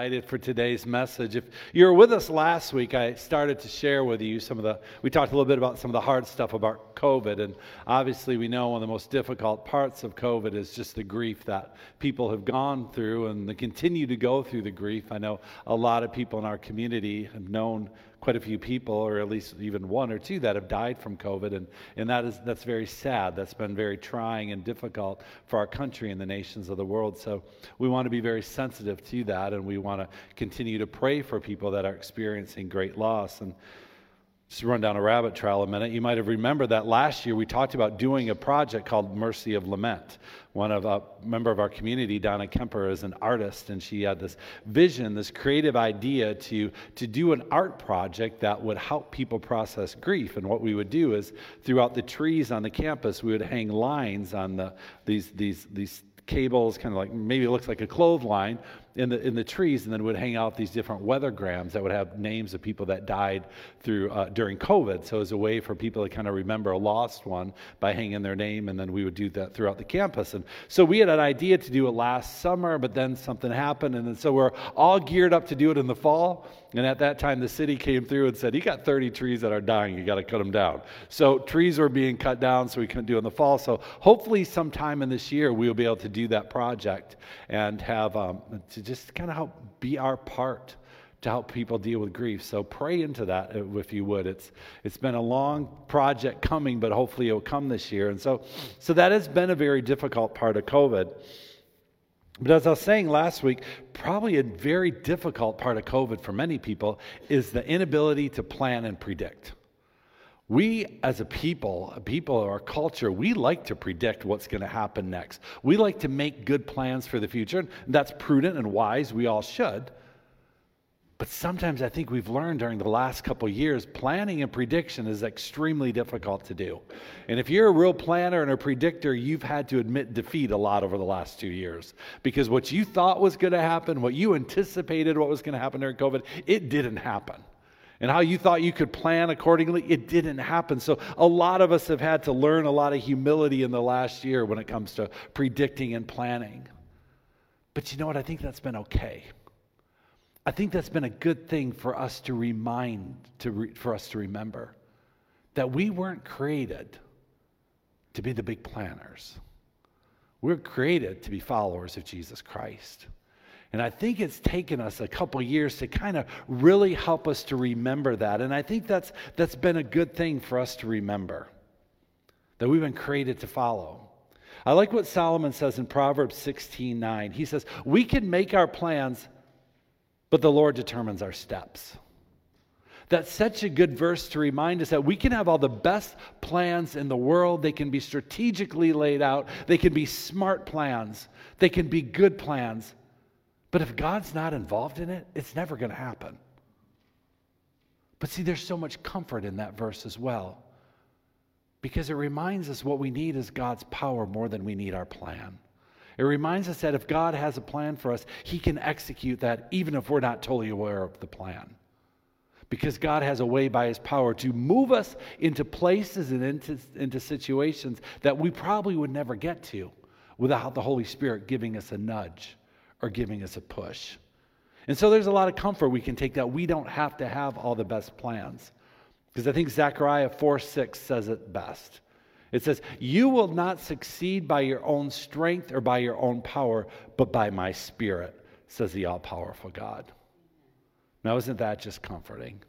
excited for today's message. If you were with us last week, I started to share with you some of the, we talked a little bit about some of the hard stuff about COVID. And obviously, we know one of the most difficult parts of COVID is just the grief that people have gone through and they continue to go through the grief. I know a lot of people in our community have known quite a few people, or at least even one or two, that have died from COVID, and, and that is that's very sad. That's been very trying and difficult for our country and the nations of the world. So we want to be very sensitive to that, and we want to continue to pray for people that are experiencing great loss. And just run down a rabbit trail a minute, you might have remembered that last year we talked about doing a project called Mercy of Lament. One of a member of our community, Donna Kemper, is an artist, and she had this vision, this creative idea to, to do an art project that would help people process grief. And what we would do is throughout the trees on the campus, we would hang lines on the, these, these, these cables, kind of like maybe it looks like a clothesline in the in the trees, and then would hang out these different weathergrams that would have names of people that died through uh, during COVID. So as a way for people to kind of remember a lost one by hanging their name, and then we would do that throughout the campus. And so we had an idea to do it last summer, but then something happened, and so we're all geared up to do it in the fall. And at that time, the city came through and said, "You got 30 trees that are dying. You got to cut them down." So trees were being cut down, so we couldn't do it in the fall. So hopefully, sometime in this year, we'll be able to do that project and have um, to just kind of help be our part to help people deal with grief. So pray into that uh, if you would. It's it's been a long project coming, but hopefully it'll come this year. And so so that has been a very difficult part of COVID. But as I was saying last week, probably a very difficult part of COVID for many people is the inability to plan and predict. We, as a people, a people of our culture, we like to predict what's going to happen next. We like to make good plans for the future. That's prudent and wise. We all should. But sometimes I think we've learned during the last couple years planning and prediction is extremely difficult to do. And if you're a real planner and a predictor, you've had to admit defeat a lot over the last two years. Because what you thought was going to happen, what you anticipated what was going to happen during COVID, it didn't happen. And how you thought you could plan accordingly, it didn't happen. So a lot of us have had to learn a lot of humility in the last year when it comes to predicting and planning. But you know what? I think that's been okay. I think that's been a good thing for us to remind, to re, for us to remember that we weren't created to be the big planners. We're created to be followers of Jesus Christ. And I think it's taken us a couple years to kind of really help us to remember that. And I think that's, that's been a good thing for us to remember that we've been created to follow. I like what Solomon says in Proverbs 16 9. He says, We can make our plans but the Lord determines our steps. That's such a good verse to remind us that we can have all the best plans in the world. They can be strategically laid out, they can be smart plans, they can be good plans. But if God's not involved in it, it's never going to happen. But see, there's so much comfort in that verse as well because it reminds us what we need is God's power more than we need our plan. It reminds us that if God has a plan for us, He can execute that even if we're not totally aware of the plan. Because God has a way by His power to move us into places and into, into situations that we probably would never get to without the Holy Spirit giving us a nudge or giving us a push. And so there's a lot of comfort we can take that we don't have to have all the best plans. Because I think Zechariah 4 6 says it best. It says, You will not succeed by your own strength or by your own power, but by my spirit, says the all powerful God. Now, isn't that just comforting?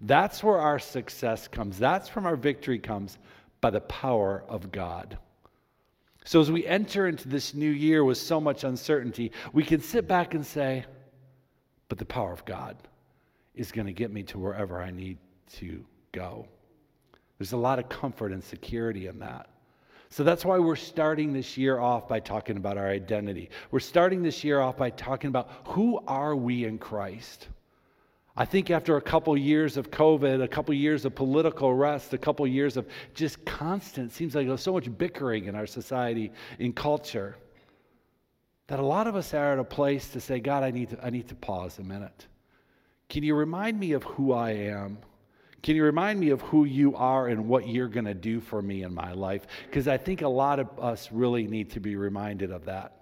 That's where our success comes. That's from our victory comes by the power of God. So, as we enter into this new year with so much uncertainty, we can sit back and say, But the power of God is going to get me to wherever I need to go. There's a lot of comfort and security in that. So that's why we're starting this year off by talking about our identity. We're starting this year off by talking about who are we in Christ? I think after a couple years of COVID, a couple years of political arrest, a couple years of just constant, seems like there's so much bickering in our society, in culture, that a lot of us are at a place to say, God, I need to, I need to pause a minute. Can you remind me of who I am? Can you remind me of who you are and what you're going to do for me in my life? Because I think a lot of us really need to be reminded of that.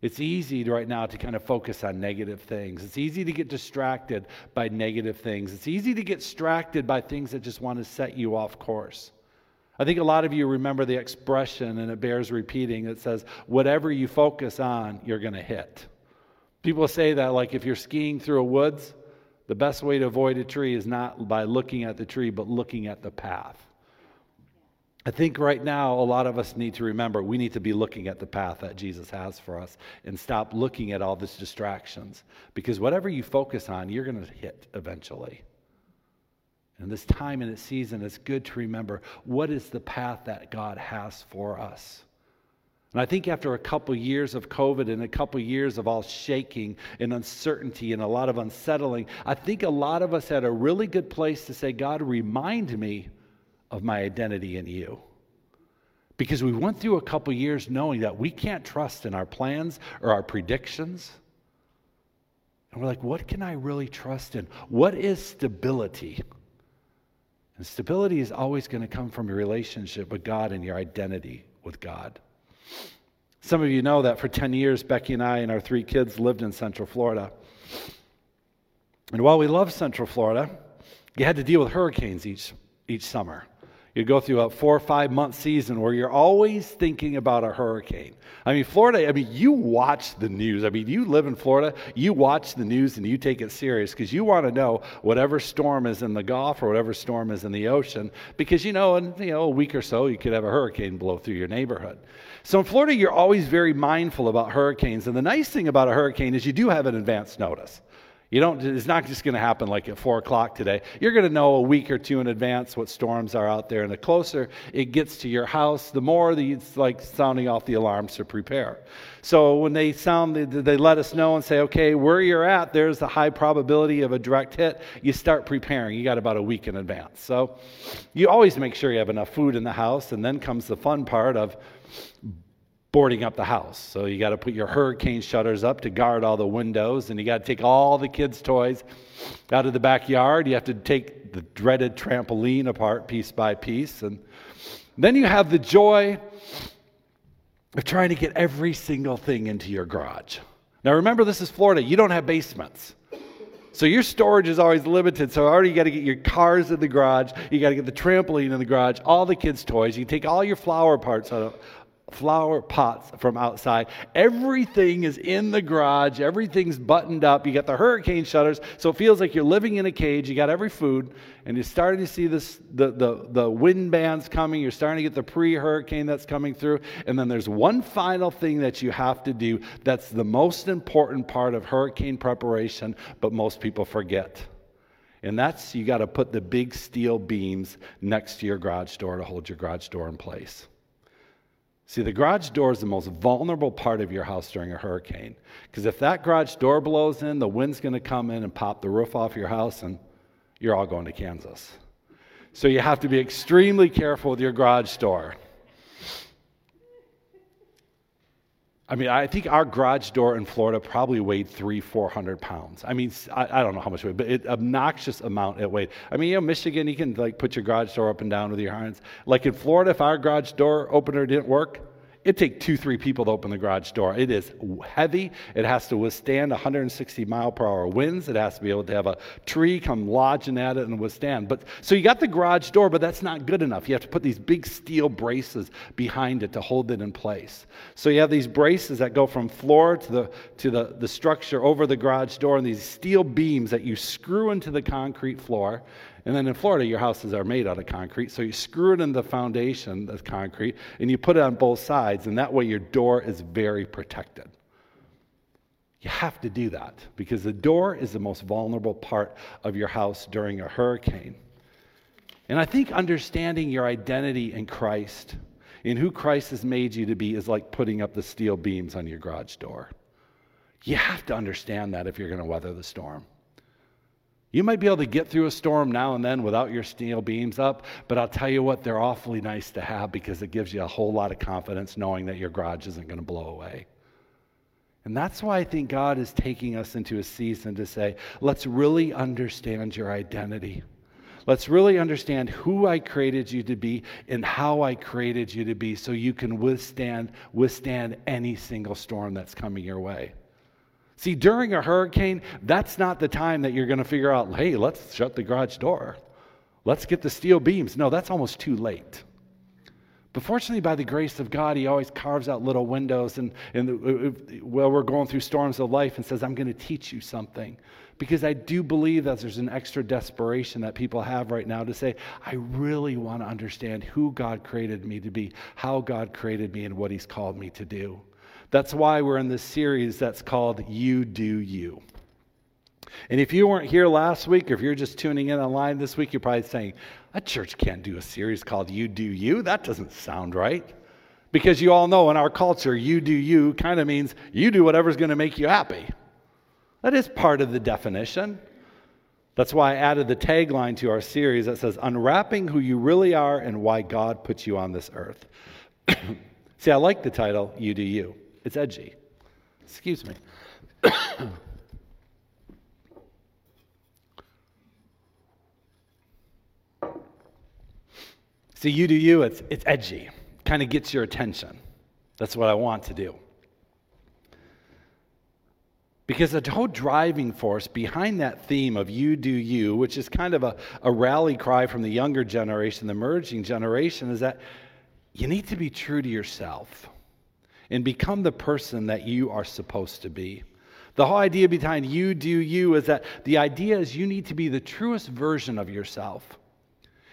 It's easy right now to kind of focus on negative things. It's easy to get distracted by negative things. It's easy to get distracted by things that just want to set you off course. I think a lot of you remember the expression, and it bears repeating, that says, whatever you focus on, you're going to hit. People say that, like if you're skiing through a woods, the best way to avoid a tree is not by looking at the tree, but looking at the path. I think right now, a lot of us need to remember we need to be looking at the path that Jesus has for us and stop looking at all these distractions. Because whatever you focus on, you're going to hit eventually. And this time in this season, it's good to remember what is the path that God has for us. And I think after a couple years of COVID and a couple years of all shaking and uncertainty and a lot of unsettling, I think a lot of us had a really good place to say, God, remind me of my identity in you. Because we went through a couple years knowing that we can't trust in our plans or our predictions. And we're like, what can I really trust in? What is stability? And stability is always going to come from your relationship with God and your identity with God. Some of you know that for 10 years, Becky and I and our three kids lived in Central Florida. And while we love Central Florida, you had to deal with hurricanes each, each summer. You go through a four or five month season where you're always thinking about a hurricane. I mean, Florida, I mean, you watch the news. I mean, you live in Florida, you watch the news and you take it serious because you want to know whatever storm is in the Gulf or whatever storm is in the ocean because you know, in you know, a week or so, you could have a hurricane blow through your neighborhood. So in Florida, you're always very mindful about hurricanes. And the nice thing about a hurricane is you do have an advance notice. You don't, it's not just going to happen like at four o'clock today. You're going to know a week or two in advance what storms are out there. And the closer it gets to your house, the more the, it's like sounding off the alarms to prepare. So when they sound, they, they let us know and say, okay, where you're at, there's a high probability of a direct hit. You start preparing. You got about a week in advance. So you always make sure you have enough food in the house. And then comes the fun part of boarding up the house. So you got to put your hurricane shutters up to guard all the windows, and you got to take all the kids' toys out of the backyard. You have to take the dreaded trampoline apart piece by piece. And then you have the joy of trying to get every single thing into your garage. Now remember, this is Florida. You don't have basements. So your storage is always limited. So already you got to get your cars in the garage. You got to get the trampoline in the garage, all the kids' toys. You take all your flower parts out of, flower pots from outside. Everything is in the garage. Everything's buttoned up. You got the hurricane shutters, so it feels like you're living in a cage. You got every food, and you're starting to see this the, the, the wind bands coming. You're starting to get the pre-hurricane that's coming through. And then there's one final thing that you have to do that's the most important part of hurricane preparation, but most people forget. And that's you got to put the big steel beams next to your garage door to hold your garage door in place. See, the garage door is the most vulnerable part of your house during a hurricane. Because if that garage door blows in, the wind's going to come in and pop the roof off your house, and you're all going to Kansas. So you have to be extremely careful with your garage door. I mean, I think our garage door in Florida probably weighed three, four hundred pounds. I mean, I, I don't know how much it weighed, but it obnoxious amount it weighed. I mean, you know, Michigan, you can like put your garage door up and down with your hands. Like in Florida, if our garage door opener didn't work, It'd take two, three people to open the garage door. It is heavy. It has to withstand 160 mile per hour winds. It has to be able to have a tree come lodging at it and withstand. But so you got the garage door, but that's not good enough. You have to put these big steel braces behind it to hold it in place. So you have these braces that go from floor to the to the, the structure over the garage door, and these steel beams that you screw into the concrete floor. And then in Florida, your houses are made out of concrete. So you screw it in the foundation of concrete and you put it on both sides, and that way your door is very protected. You have to do that because the door is the most vulnerable part of your house during a hurricane. And I think understanding your identity in Christ, in who Christ has made you to be, is like putting up the steel beams on your garage door. You have to understand that if you're going to weather the storm. You might be able to get through a storm now and then without your steel beams up, but I'll tell you what, they're awfully nice to have because it gives you a whole lot of confidence knowing that your garage isn't going to blow away. And that's why I think God is taking us into a season to say, let's really understand your identity. Let's really understand who I created you to be and how I created you to be so you can withstand withstand any single storm that's coming your way. See, during a hurricane, that's not the time that you're going to figure out, hey, let's shut the garage door. Let's get the steel beams. No, that's almost too late. But fortunately, by the grace of God, He always carves out little windows and, and uh, uh, while we're going through storms of life and says, I'm going to teach you something. Because I do believe that there's an extra desperation that people have right now to say, I really want to understand who God created me to be, how God created me, and what He's called me to do. That's why we're in this series that's called You Do You. And if you weren't here last week, or if you're just tuning in online this week, you're probably saying, A church can't do a series called You Do You. That doesn't sound right. Because you all know in our culture, you do you kind of means you do whatever's going to make you happy. That is part of the definition. That's why I added the tagline to our series that says, Unwrapping Who You Really Are and Why God Put You on This Earth. See, I like the title, You Do You. It's edgy. Excuse me. See, you do you, it's, it's edgy, kind of gets your attention. That's what I want to do. Because the whole driving force behind that theme of you do you, which is kind of a, a rally cry from the younger generation, the emerging generation, is that you need to be true to yourself and become the person that you are supposed to be. The whole idea behind you do you is that the idea is you need to be the truest version of yourself.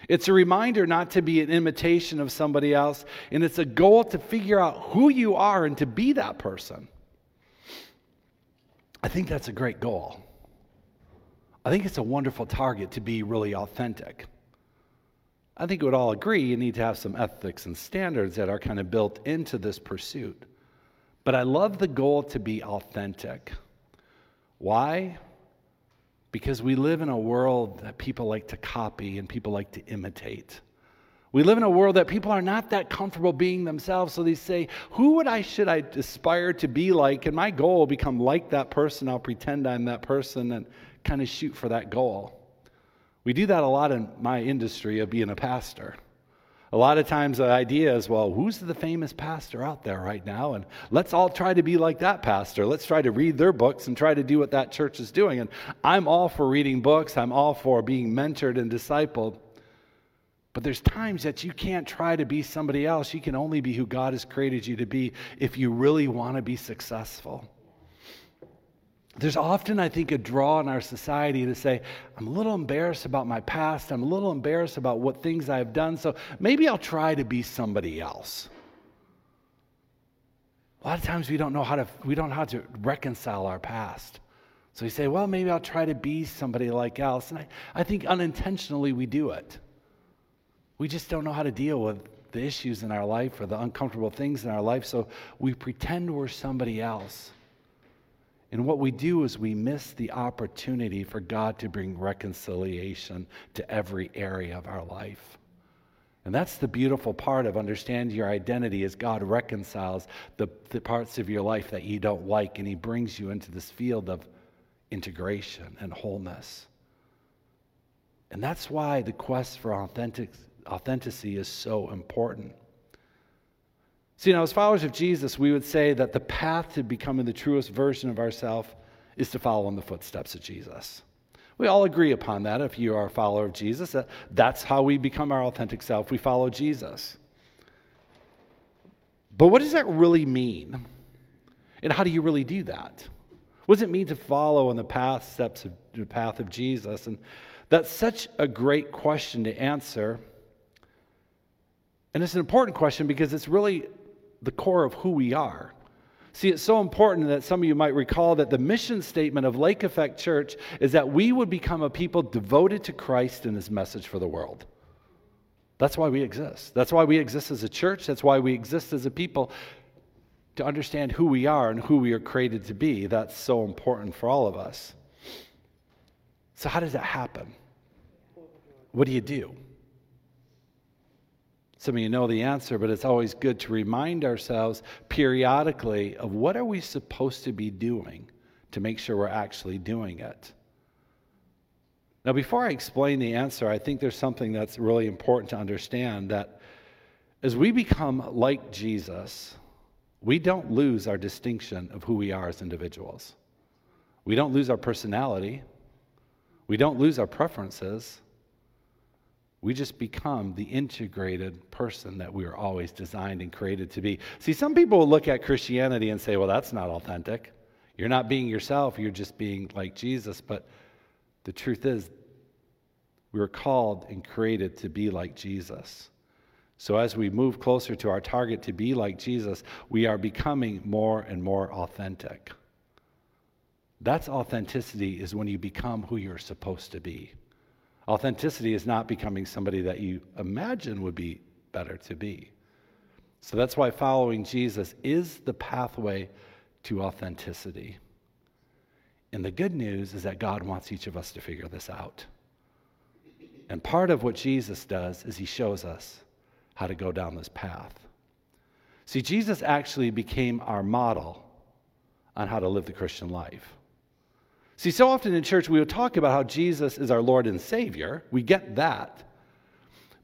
It's a reminder not to be an imitation of somebody else, and it's a goal to figure out who you are and to be that person. I think that's a great goal. I think it's a wonderful target to be really authentic. I think we would all agree you need to have some ethics and standards that are kind of built into this pursuit. But I love the goal to be authentic. Why? Because we live in a world that people like to copy and people like to imitate. We live in a world that people are not that comfortable being themselves, so they say, Who would I should I aspire to be like? And my goal will become like that person. I'll pretend I'm that person and kind of shoot for that goal. We do that a lot in my industry of being a pastor. A lot of times the idea is, well, who's the famous pastor out there right now? And let's all try to be like that pastor. Let's try to read their books and try to do what that church is doing. And I'm all for reading books, I'm all for being mentored and discipled. But there's times that you can't try to be somebody else. You can only be who God has created you to be if you really want to be successful there's often, I think, a draw in our society to say, I'm a little embarrassed about my past. I'm a little embarrassed about what things I've done. So maybe I'll try to be somebody else. A lot of times we don't know how to, we don't know how to reconcile our past. So we say, well, maybe I'll try to be somebody like else. And I, I think unintentionally we do it. We just don't know how to deal with the issues in our life or the uncomfortable things in our life. So we pretend we're somebody else. And what we do is we miss the opportunity for God to bring reconciliation to every area of our life. And that's the beautiful part of understanding your identity is God reconciles the, the parts of your life that you don't like and he brings you into this field of integration and wholeness. And that's why the quest for authentic, authenticity is so important. See, now, as followers of Jesus, we would say that the path to becoming the truest version of ourselves is to follow in the footsteps of Jesus. We all agree upon that if you are a follower of Jesus. That that's how we become our authentic self. We follow Jesus. But what does that really mean? And how do you really do that? What does it mean to follow in the path steps of the path of Jesus? And that's such a great question to answer. And it's an important question because it's really the core of who we are. See, it's so important that some of you might recall that the mission statement of Lake Effect Church is that we would become a people devoted to Christ and his message for the world. That's why we exist. That's why we exist as a church. That's why we exist as a people to understand who we are and who we are created to be. That's so important for all of us. So, how does that happen? What do you do? Some of you know the answer, but it's always good to remind ourselves periodically of what are we supposed to be doing to make sure we're actually doing it. Now, before I explain the answer, I think there's something that's really important to understand that as we become like Jesus, we don't lose our distinction of who we are as individuals. We don't lose our personality. We don't lose our preferences. We just become the integrated person that we are always designed and created to be. See, some people will look at Christianity and say, well, that's not authentic. You're not being yourself, you're just being like Jesus. But the truth is, we were called and created to be like Jesus. So, as we move closer to our target to be like Jesus, we are becoming more and more authentic. That's authenticity, is when you become who you're supposed to be. Authenticity is not becoming somebody that you imagine would be better to be. So that's why following Jesus is the pathway to authenticity. And the good news is that God wants each of us to figure this out. And part of what Jesus does is he shows us how to go down this path. See, Jesus actually became our model on how to live the Christian life. See, so often in church we will talk about how Jesus is our Lord and Savior. We get that.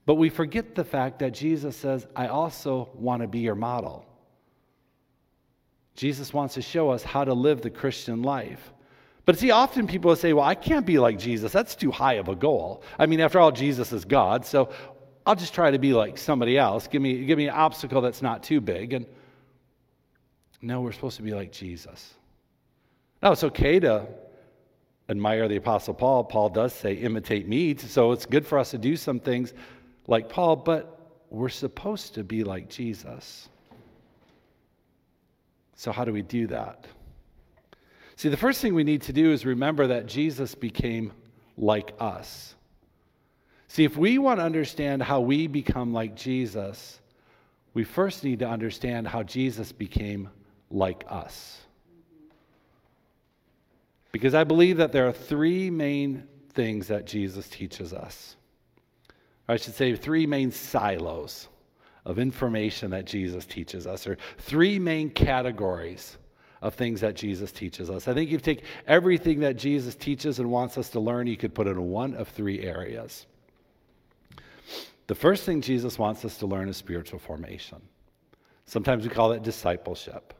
But we forget the fact that Jesus says, I also want to be your model. Jesus wants to show us how to live the Christian life. But see, often people will say, Well, I can't be like Jesus. That's too high of a goal. I mean, after all, Jesus is God, so I'll just try to be like somebody else. Give me, give me an obstacle that's not too big. And no, we're supposed to be like Jesus. Now, it's okay to admire the Apostle Paul, Paul does say, imitate me. So it's good for us to do some things like Paul, but we're supposed to be like Jesus. So, how do we do that? See, the first thing we need to do is remember that Jesus became like us. See, if we want to understand how we become like Jesus, we first need to understand how Jesus became like us. Because I believe that there are three main things that Jesus teaches us. I should say, three main silos of information that Jesus teaches us, or three main categories of things that Jesus teaches us. I think if you take everything that Jesus teaches and wants us to learn, you could put it in one of three areas. The first thing Jesus wants us to learn is spiritual formation. Sometimes we call it discipleship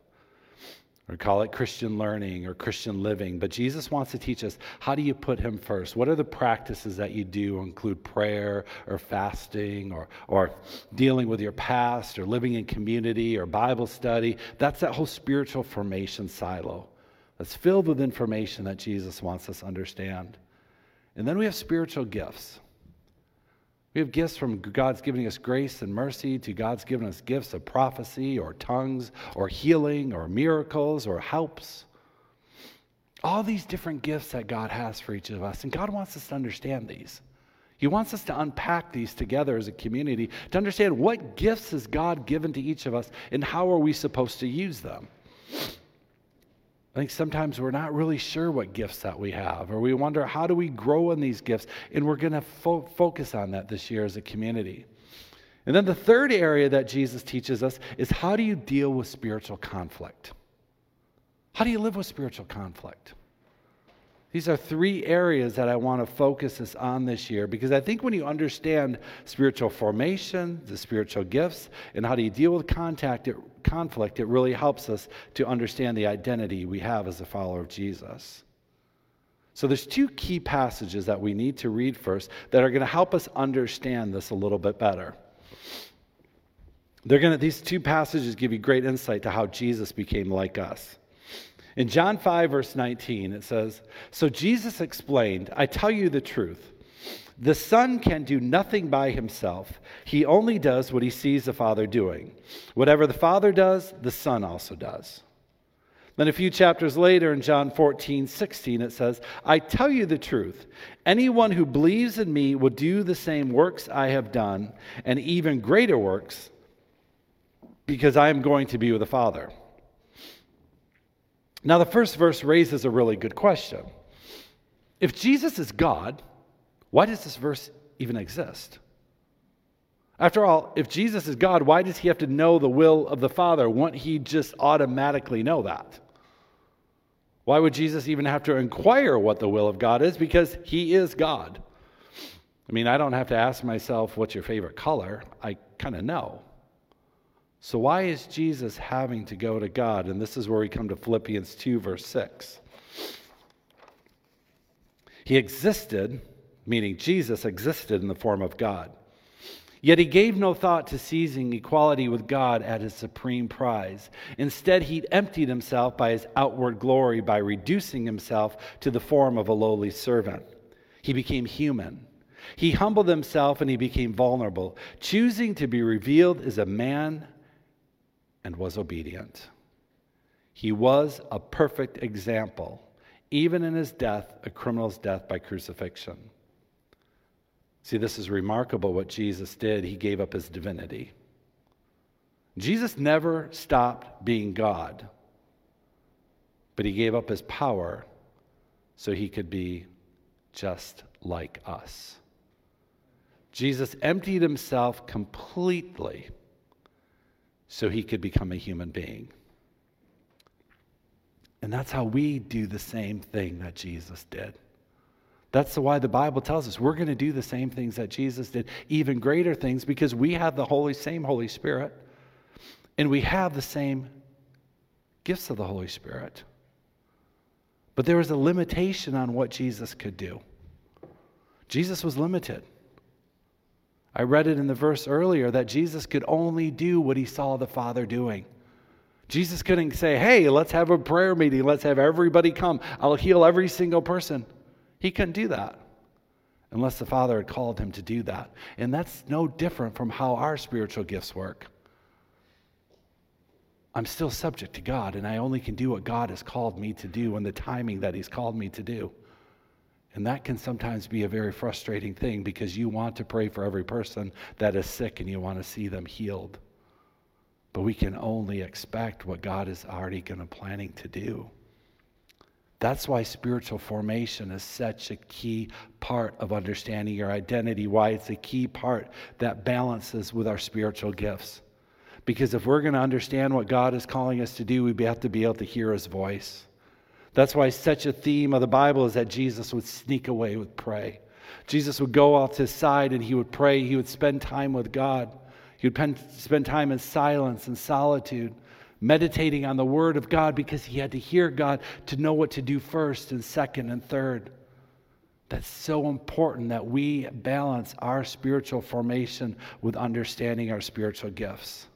or call it Christian learning or Christian living. But Jesus wants to teach us how do you put Him first? What are the practices that you do, include prayer or fasting or, or dealing with your past or living in community or Bible study? That's that whole spiritual formation silo that's filled with information that Jesus wants us to understand. And then we have spiritual gifts. We have gifts from God's giving us grace and mercy to God's giving us gifts of prophecy or tongues or healing or miracles or helps. All these different gifts that God has for each of us. And God wants us to understand these. He wants us to unpack these together as a community to understand what gifts has God given to each of us and how are we supposed to use them. I think sometimes we're not really sure what gifts that we have, or we wonder how do we grow in these gifts, and we're going to fo- focus on that this year as a community. And then the third area that Jesus teaches us is how do you deal with spiritual conflict? How do you live with spiritual conflict? These are three areas that I want to focus us on this year because I think when you understand spiritual formation, the spiritual gifts, and how do you deal with contact, it, conflict, it really helps us to understand the identity we have as a follower of Jesus. So there's two key passages that we need to read first that are going to help us understand this a little bit better. They're going to, these two passages give you great insight to how Jesus became like us. In John 5, verse 19, it says, So Jesus explained, I tell you the truth. The Son can do nothing by himself. He only does what he sees the Father doing. Whatever the Father does, the Son also does. Then a few chapters later in John 14, 16, it says, I tell you the truth. Anyone who believes in me will do the same works I have done, and even greater works, because I am going to be with the Father. Now, the first verse raises a really good question. If Jesus is God, why does this verse even exist? After all, if Jesus is God, why does he have to know the will of the Father? Won't he just automatically know that? Why would Jesus even have to inquire what the will of God is? Because he is God. I mean, I don't have to ask myself, what's your favorite color? I kind of know. So, why is Jesus having to go to God? And this is where we come to Philippians 2, verse 6. He existed, meaning Jesus existed in the form of God. Yet he gave no thought to seizing equality with God at his supreme prize. Instead, he emptied himself by his outward glory by reducing himself to the form of a lowly servant. He became human. He humbled himself and he became vulnerable, choosing to be revealed as a man and was obedient. He was a perfect example, even in his death, a criminal's death by crucifixion. See, this is remarkable what Jesus did. He gave up his divinity. Jesus never stopped being God, but he gave up his power so he could be just like us. Jesus emptied himself completely so he could become a human being. And that's how we do the same thing that Jesus did. That's why the Bible tells us we're going to do the same things that Jesus did, even greater things, because we have the Holy, same Holy Spirit, and we have the same gifts of the Holy Spirit. But there was a limitation on what Jesus could do. Jesus was limited. I read it in the verse earlier that Jesus could only do what he saw the Father doing. Jesus couldn't say, hey, let's have a prayer meeting, let's have everybody come, I'll heal every single person. He couldn't do that unless the Father had called him to do that. And that's no different from how our spiritual gifts work. I'm still subject to God, and I only can do what God has called me to do in the timing that He's called me to do. And that can sometimes be a very frustrating thing because you want to pray for every person that is sick and you want to see them healed. But we can only expect what God is already going to planning to do. That's why spiritual formation is such a key part of understanding your identity, why it's a key part that balances with our spiritual gifts. Because if we're going to understand what God is calling us to do, we have to be able to hear his voice. That's why such a theme of the Bible is that Jesus would sneak away with pray. Jesus would go off to his side and he would pray. He would spend time with God. He would spend time in silence and solitude meditating on the Word of God because he had to hear God to know what to do first and second and third. That's so important that we balance our spiritual formation with understanding our spiritual gifts.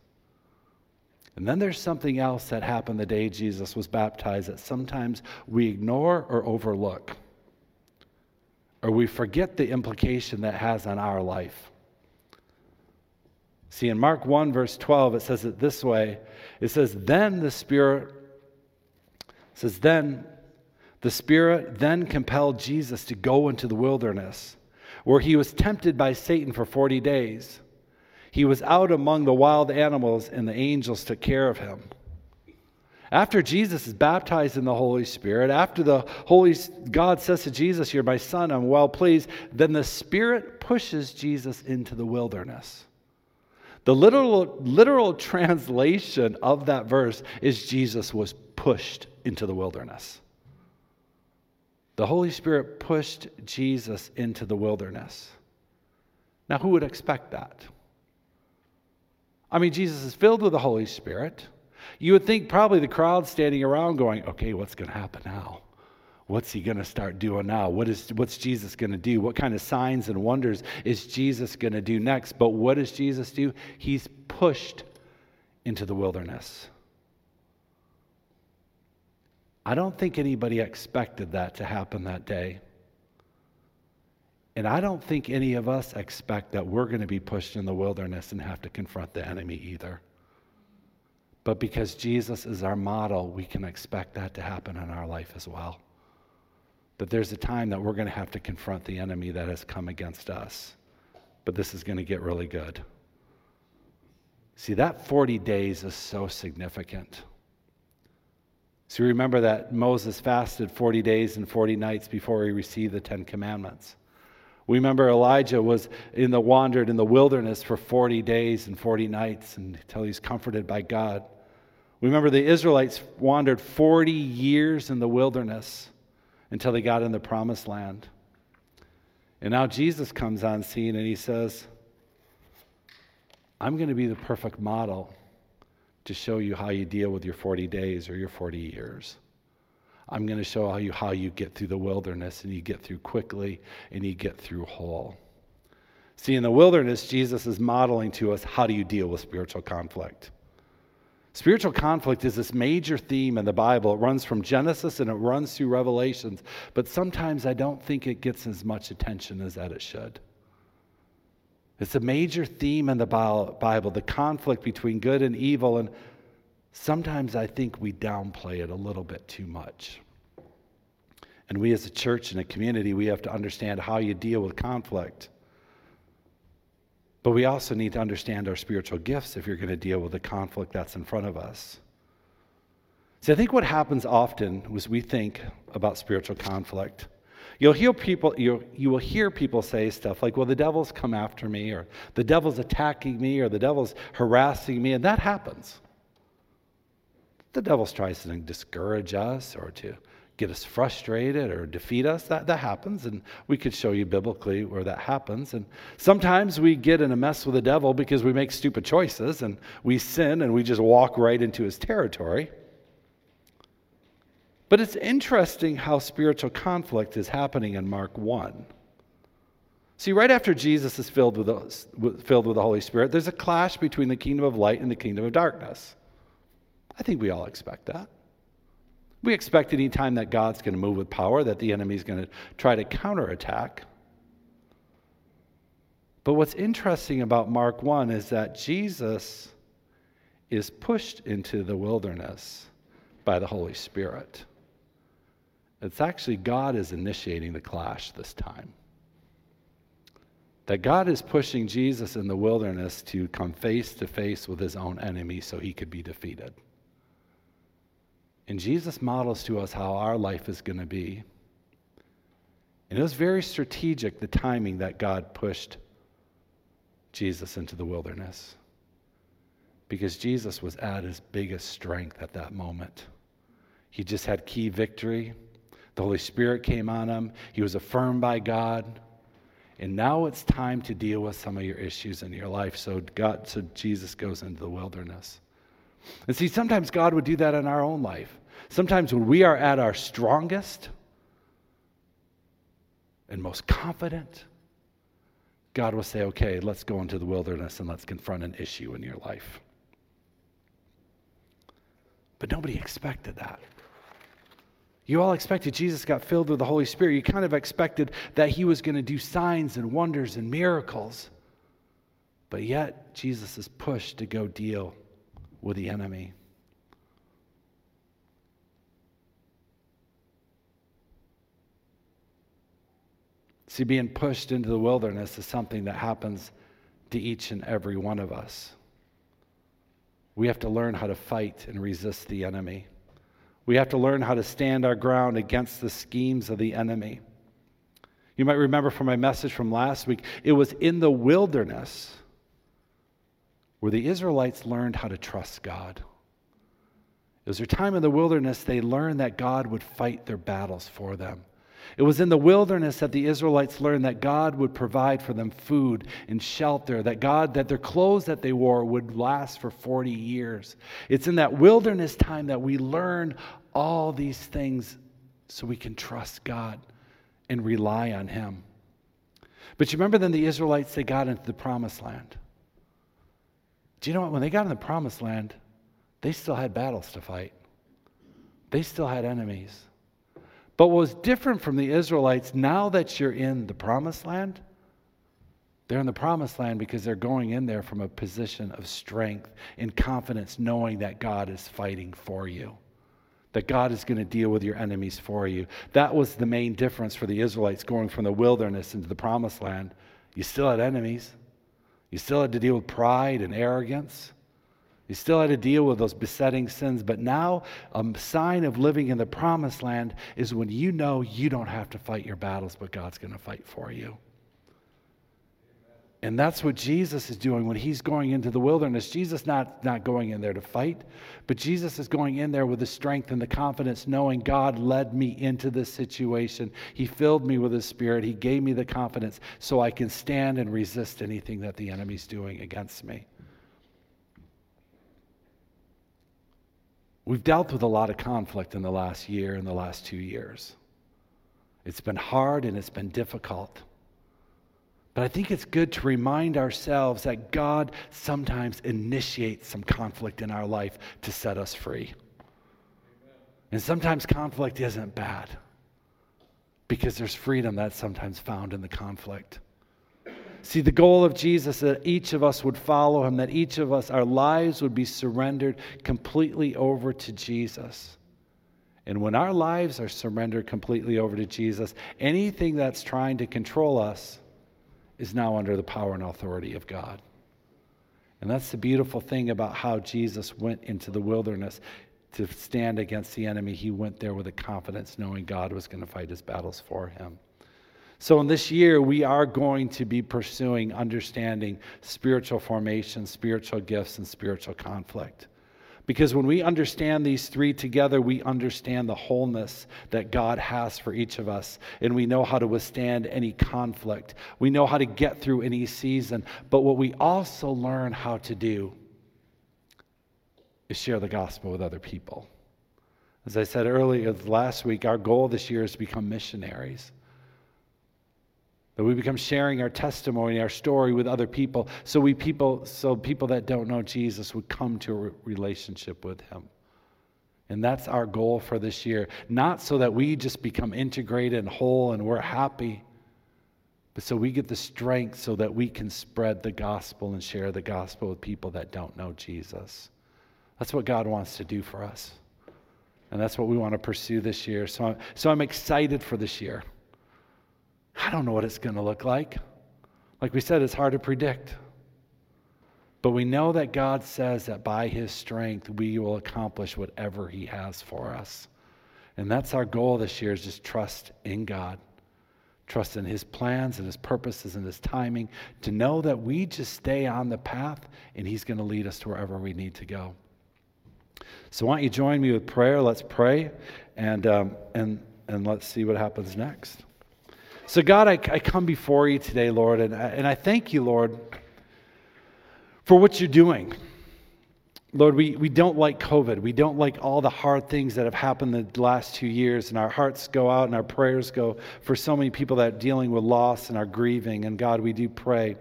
And then there's something else that happened the day Jesus was baptized that sometimes we ignore or overlook, or we forget the implication that has on our life. See, in Mark 1, verse 12, it says it this way it says, Then the Spirit, says, Then the Spirit then compelled Jesus to go into the wilderness, where he was tempted by Satan for 40 days. He was out among the wild animals, and the angels took care of him. After Jesus is baptized in the Holy Spirit, after the Holy God says to Jesus, You're my son, I'm well pleased, then the Spirit pushes Jesus into the wilderness. The literal, literal translation of that verse is Jesus was pushed into the wilderness. The Holy Spirit pushed Jesus into the wilderness. Now, who would expect that? I mean, Jesus is filled with the Holy Spirit. You would think probably the crowd standing around going, okay, what's going to happen now? What's he going to start doing now? What is, what's Jesus going to do? What kind of signs and wonders is Jesus going to do next? But what does Jesus do? He's pushed into the wilderness. I don't think anybody expected that to happen that day. And I don't think any of us expect that we're going to be pushed in the wilderness and have to confront the enemy either. But because Jesus is our model, we can expect that to happen in our life as well. That there's a time that we're going to have to confront the enemy that has come against us. But this is going to get really good. See, that 40 days is so significant. So remember that Moses fasted 40 days and 40 nights before he received the Ten Commandments. We remember Elijah was in the wandered in the wilderness for 40 days and 40 nights until he's comforted by God. We remember the Israelites wandered 40 years in the wilderness until they got in the promised land. And now Jesus comes on scene and he says, I'm going to be the perfect model to show you how you deal with your 40 days or your 40 years. I'm going to show you how you get through the wilderness and you get through quickly and you get through whole. See, in the wilderness, Jesus is modeling to us how do you deal with spiritual conflict. Spiritual conflict is this major theme in the Bible. It runs from Genesis and it runs through Revelations, but sometimes I don't think it gets as much attention as that it should. It's a major theme in the Bible, the conflict between good and evil, and sometimes I think we downplay it a little bit too much. And we as a church and a community, we have to understand how you deal with conflict. But we also need to understand our spiritual gifts if you're going to deal with the conflict that's in front of us. See, I think what happens often is we think about spiritual conflict. You'll hear people, you'll, you will hear people say stuff like, well, the devil's come after me, or the devil's attacking me, or the devil's harassing me, and that happens. The devil tries to discourage us or to get us frustrated or defeat us. That, that happens, and we could show you biblically where that happens. And sometimes we get in a mess with the devil because we make stupid choices and we sin and we just walk right into his territory. But it's interesting how spiritual conflict is happening in Mark 1. See, right after Jesus is filled with, the, filled with the Holy Spirit, there's a clash between the kingdom of light and the kingdom of darkness. I think we all expect that. We expect any time that God's going to move with power that the enemy's going to try to counterattack. But what's interesting about Mark 1 is that Jesus is pushed into the wilderness by the Holy Spirit. It's actually God is initiating the clash this time. That God is pushing Jesus in the wilderness to come face to face with his own enemy so he could be defeated. And Jesus models to us how our life is going to be. And it was very strategic, the timing that God pushed Jesus into the wilderness. Because Jesus was at his biggest strength at that moment. He just had key victory. The Holy Spirit came on him. He was affirmed by God. And now it's time to deal with some of your issues in your life. So God, so Jesus goes into the wilderness. And see, sometimes God would do that in our own life. Sometimes when we are at our strongest and most confident, God will say, okay, let's go into the wilderness and let's confront an issue in your life. But nobody expected that. You all expected Jesus got filled with the Holy Spirit. You kind of expected that he was going to do signs and wonders and miracles. But yet, Jesus is pushed to go deal with the enemy. See, being pushed into the wilderness is something that happens to each and every one of us. We have to learn how to fight and resist the enemy. We have to learn how to stand our ground against the schemes of the enemy. You might remember from my message from last week, it was in the wilderness where the Israelites learned how to trust God. It was their time in the wilderness they learned that God would fight their battles for them. It was in the wilderness that the Israelites learned that God would provide for them food and shelter, that God, that their clothes that they wore would last for 40 years. It's in that wilderness time that we learn all these things so we can trust God and rely on Him. But you remember then the Israelites, they got into the promised land. Do you know what? When they got in the promised land, they still had battles to fight, they still had enemies. But what was different from the Israelites, now that you're in the promised land, they're in the promised land because they're going in there from a position of strength and confidence, knowing that God is fighting for you, that God is going to deal with your enemies for you. That was the main difference for the Israelites going from the wilderness into the promised land. You still had enemies, you still had to deal with pride and arrogance. You still had to deal with those besetting sins, but now a sign of living in the promised land is when you know you don't have to fight your battles, but God's going to fight for you. And that's what Jesus is doing when he's going into the wilderness. Jesus not not going in there to fight, but Jesus is going in there with the strength and the confidence knowing God led me into this situation. He filled me with his spirit. He gave me the confidence so I can stand and resist anything that the enemy's doing against me. We've dealt with a lot of conflict in the last year and the last 2 years. It's been hard and it's been difficult. But I think it's good to remind ourselves that God sometimes initiates some conflict in our life to set us free. And sometimes conflict isn't bad because there's freedom that's sometimes found in the conflict. See, the goal of Jesus that each of us would follow him, that each of us, our lives would be surrendered completely over to Jesus. And when our lives are surrendered completely over to Jesus, anything that's trying to control us is now under the power and authority of God. And that's the beautiful thing about how Jesus went into the wilderness to stand against the enemy. He went there with a confidence, knowing God was going to fight his battles for him. So, in this year, we are going to be pursuing understanding spiritual formation, spiritual gifts, and spiritual conflict. Because when we understand these three together, we understand the wholeness that God has for each of us. And we know how to withstand any conflict. We know how to get through any season. But what we also learn how to do is share the gospel with other people. As I said earlier last week, our goal this year is to become missionaries. That we become sharing our testimony, our story with other people, so we people, so people that don't know Jesus would come to a relationship with Him. And that's our goal for this year. Not so that we just become integrated and whole and we're happy, but so we get the strength so that we can spread the gospel and share the gospel with people that don't know Jesus. That's what God wants to do for us. And that's what we want to pursue this year. So, so I'm excited for this year. I don't know what it's going to look like. Like we said, it's hard to predict. But we know that God says that by His strength, we will accomplish whatever He has for us. And that's our goal this year is just trust in God. Trust in His plans and His purposes and His timing to know that we just stay on the path and He's going to lead us to wherever we need to go. So, why don't you join me with prayer? Let's pray and, um, and, and let's see what happens next. So, God, I, I come before you today, Lord, and I, and I thank you, Lord, for what you're doing. Lord, we, we don't like COVID. We don't like all the hard things that have happened the last two years, and our hearts go out and our prayers go for so many people that are dealing with loss and are grieving. And God, we do pray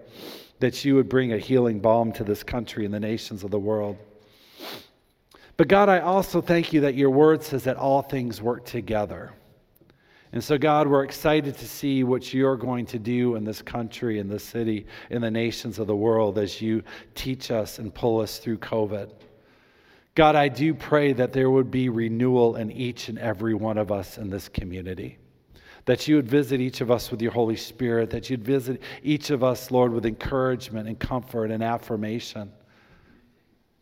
that you would bring a healing balm to this country and the nations of the world. But God, I also thank you that your word says that all things work together. And so, God, we're excited to see what you're going to do in this country, in this city, in the nations of the world as you teach us and pull us through COVID. God, I do pray that there would be renewal in each and every one of us in this community. That you would visit each of us with your Holy Spirit, that you'd visit each of us, Lord, with encouragement and comfort and affirmation.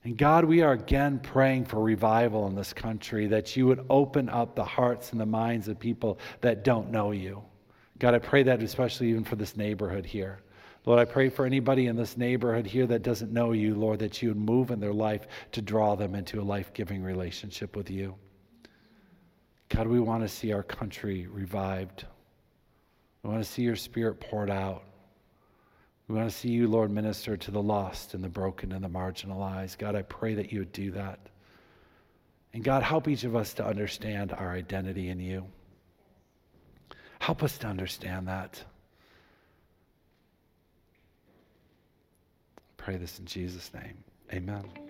And God, we are again praying for revival in this country, that you would open up the hearts and the minds of people that don't know you. God, I pray that especially even for this neighborhood here. Lord, I pray for anybody in this neighborhood here that doesn't know you, Lord, that you would move in their life to draw them into a life giving relationship with you. God, we want to see our country revived. We want to see your spirit poured out. We want to see you, Lord, minister to the lost and the broken and the marginalized. God, I pray that you would do that. And God, help each of us to understand our identity in you. Help us to understand that. I pray this in Jesus' name. Amen.